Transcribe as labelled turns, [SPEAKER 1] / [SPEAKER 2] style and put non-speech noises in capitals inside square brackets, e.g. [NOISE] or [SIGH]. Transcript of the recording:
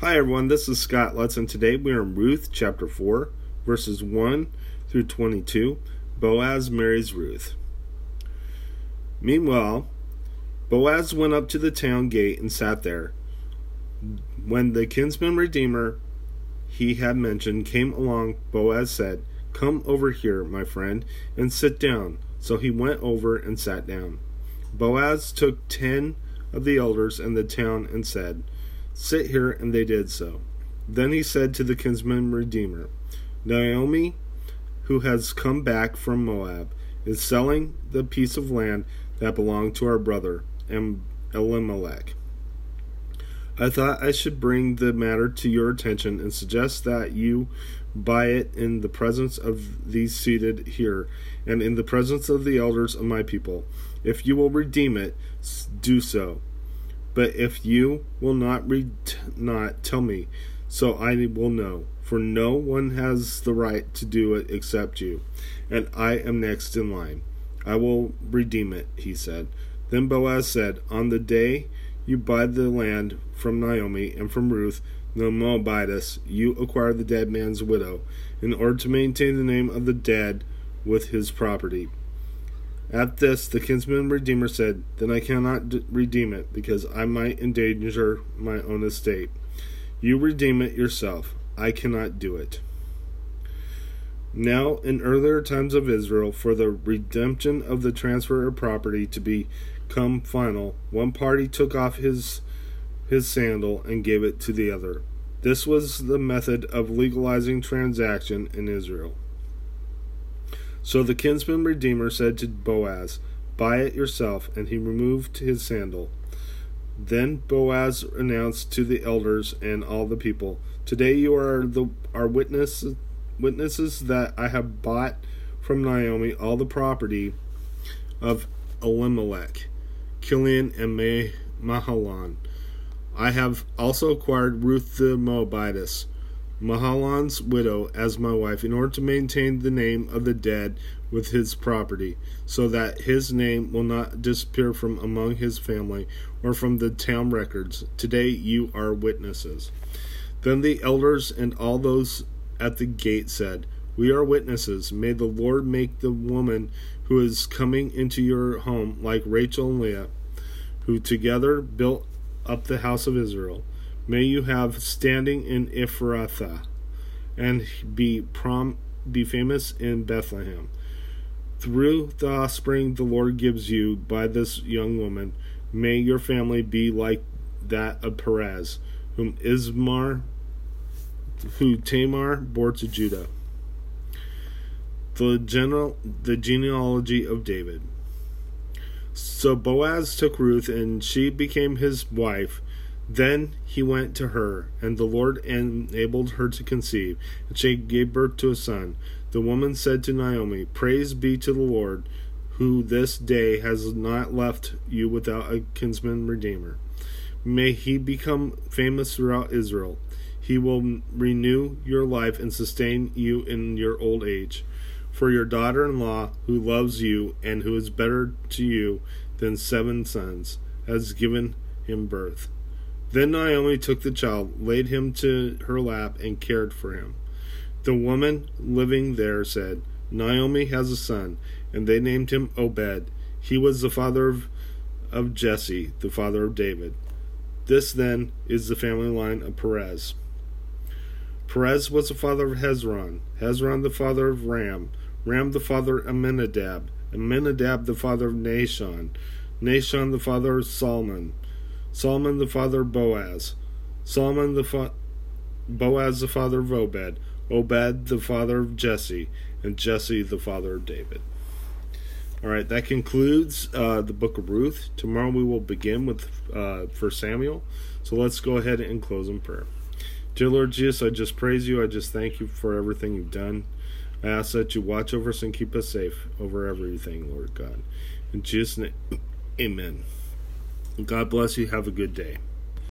[SPEAKER 1] Hi everyone, this is Scott Lutz, and today we are in Ruth chapter 4, verses 1 through 22. Boaz marries Ruth. Meanwhile, Boaz went up to the town gate and sat there. When the kinsman redeemer he had mentioned came along, Boaz said, Come over here, my friend, and sit down. So he went over and sat down. Boaz took ten of the elders in the town and said, Sit here, and they did so. Then he said to the kinsman redeemer, Naomi, who has come back from Moab, is selling the piece of land that belonged to our brother Elimelech. I thought I should bring the matter to your attention and suggest that you buy it in the presence of these seated here and in the presence of the elders of my people. If you will redeem it, do so. But if you will not read, not tell me, so I will know. For no one has the right to do it except you, and I am next in line. I will redeem it, he said. Then Boaz said, On the day you buy the land from Naomi and from Ruth, the Moabitess, you acquire the dead man's widow, in order to maintain the name of the dead with his property. At this, the kinsman redeemer said, Then I cannot d- redeem it, because I might endanger my own estate. You redeem it yourself. I cannot do it. Now, in earlier times of Israel, for the redemption of the transfer of property to become final, one party took off his his sandal and gave it to the other. This was the method of legalizing transaction in Israel. So the kinsman redeemer said to Boaz, Buy it yourself, and he removed his sandal. Then Boaz announced to the elders and all the people, Today you are the our witnesses witnesses that I have bought from Naomi all the property of Elimelech, Kilion, and Mahlon. I have also acquired Ruth the Moabitess Mahlon's widow as my wife in order to maintain the name of the dead with his property, so that his name will not disappear from among his family or from the town records. Today you are witnesses. Then the elders and all those at the gate said, We are witnesses. May the Lord make the woman who is coming into your home like Rachel and Leah, who together built up the house of Israel may you have standing in Ephrathah, and be prom be famous in Bethlehem. Through the offspring the Lord gives you by this young woman, may your family be like that of Perez, whom Ismar, who Tamar bore to Judah. The general, the genealogy of David. So Boaz took Ruth, and she became his wife then he went to her, and the Lord enabled her to conceive, and she gave birth to a son. The woman said to Naomi, Praise be to the Lord, who this day has not left you without a kinsman redeemer. May he become famous throughout Israel. He will renew your life and sustain you in your old age. For your daughter in law, who loves you and who is better to you than seven sons, has given him birth. Then Naomi took the child, laid him to her lap, and cared for him. The woman living there said, Naomi has a son, and they named him Obed. He was the father of, of Jesse, the father of David. This then is the family line of Perez. Perez was the father of Hezron, Hezron the father of Ram, Ram the father of Amminadab, Amminadab the father of Nahshon, Nahshon the father of Salmon, Solomon the father of Boaz, Solomon the fa- Boaz the father of Obed, Obed the father of Jesse, and Jesse the father of David. All right, that concludes uh, the book of Ruth. Tomorrow we will begin with uh, Samuel. So let's go ahead and close in prayer. Dear Lord Jesus, I just praise you. I just thank you for everything you've done. I ask that you watch over us and keep us safe over everything, Lord God. In Jesus' name, [CLEARS THROAT] amen. God bless you. Have a good day.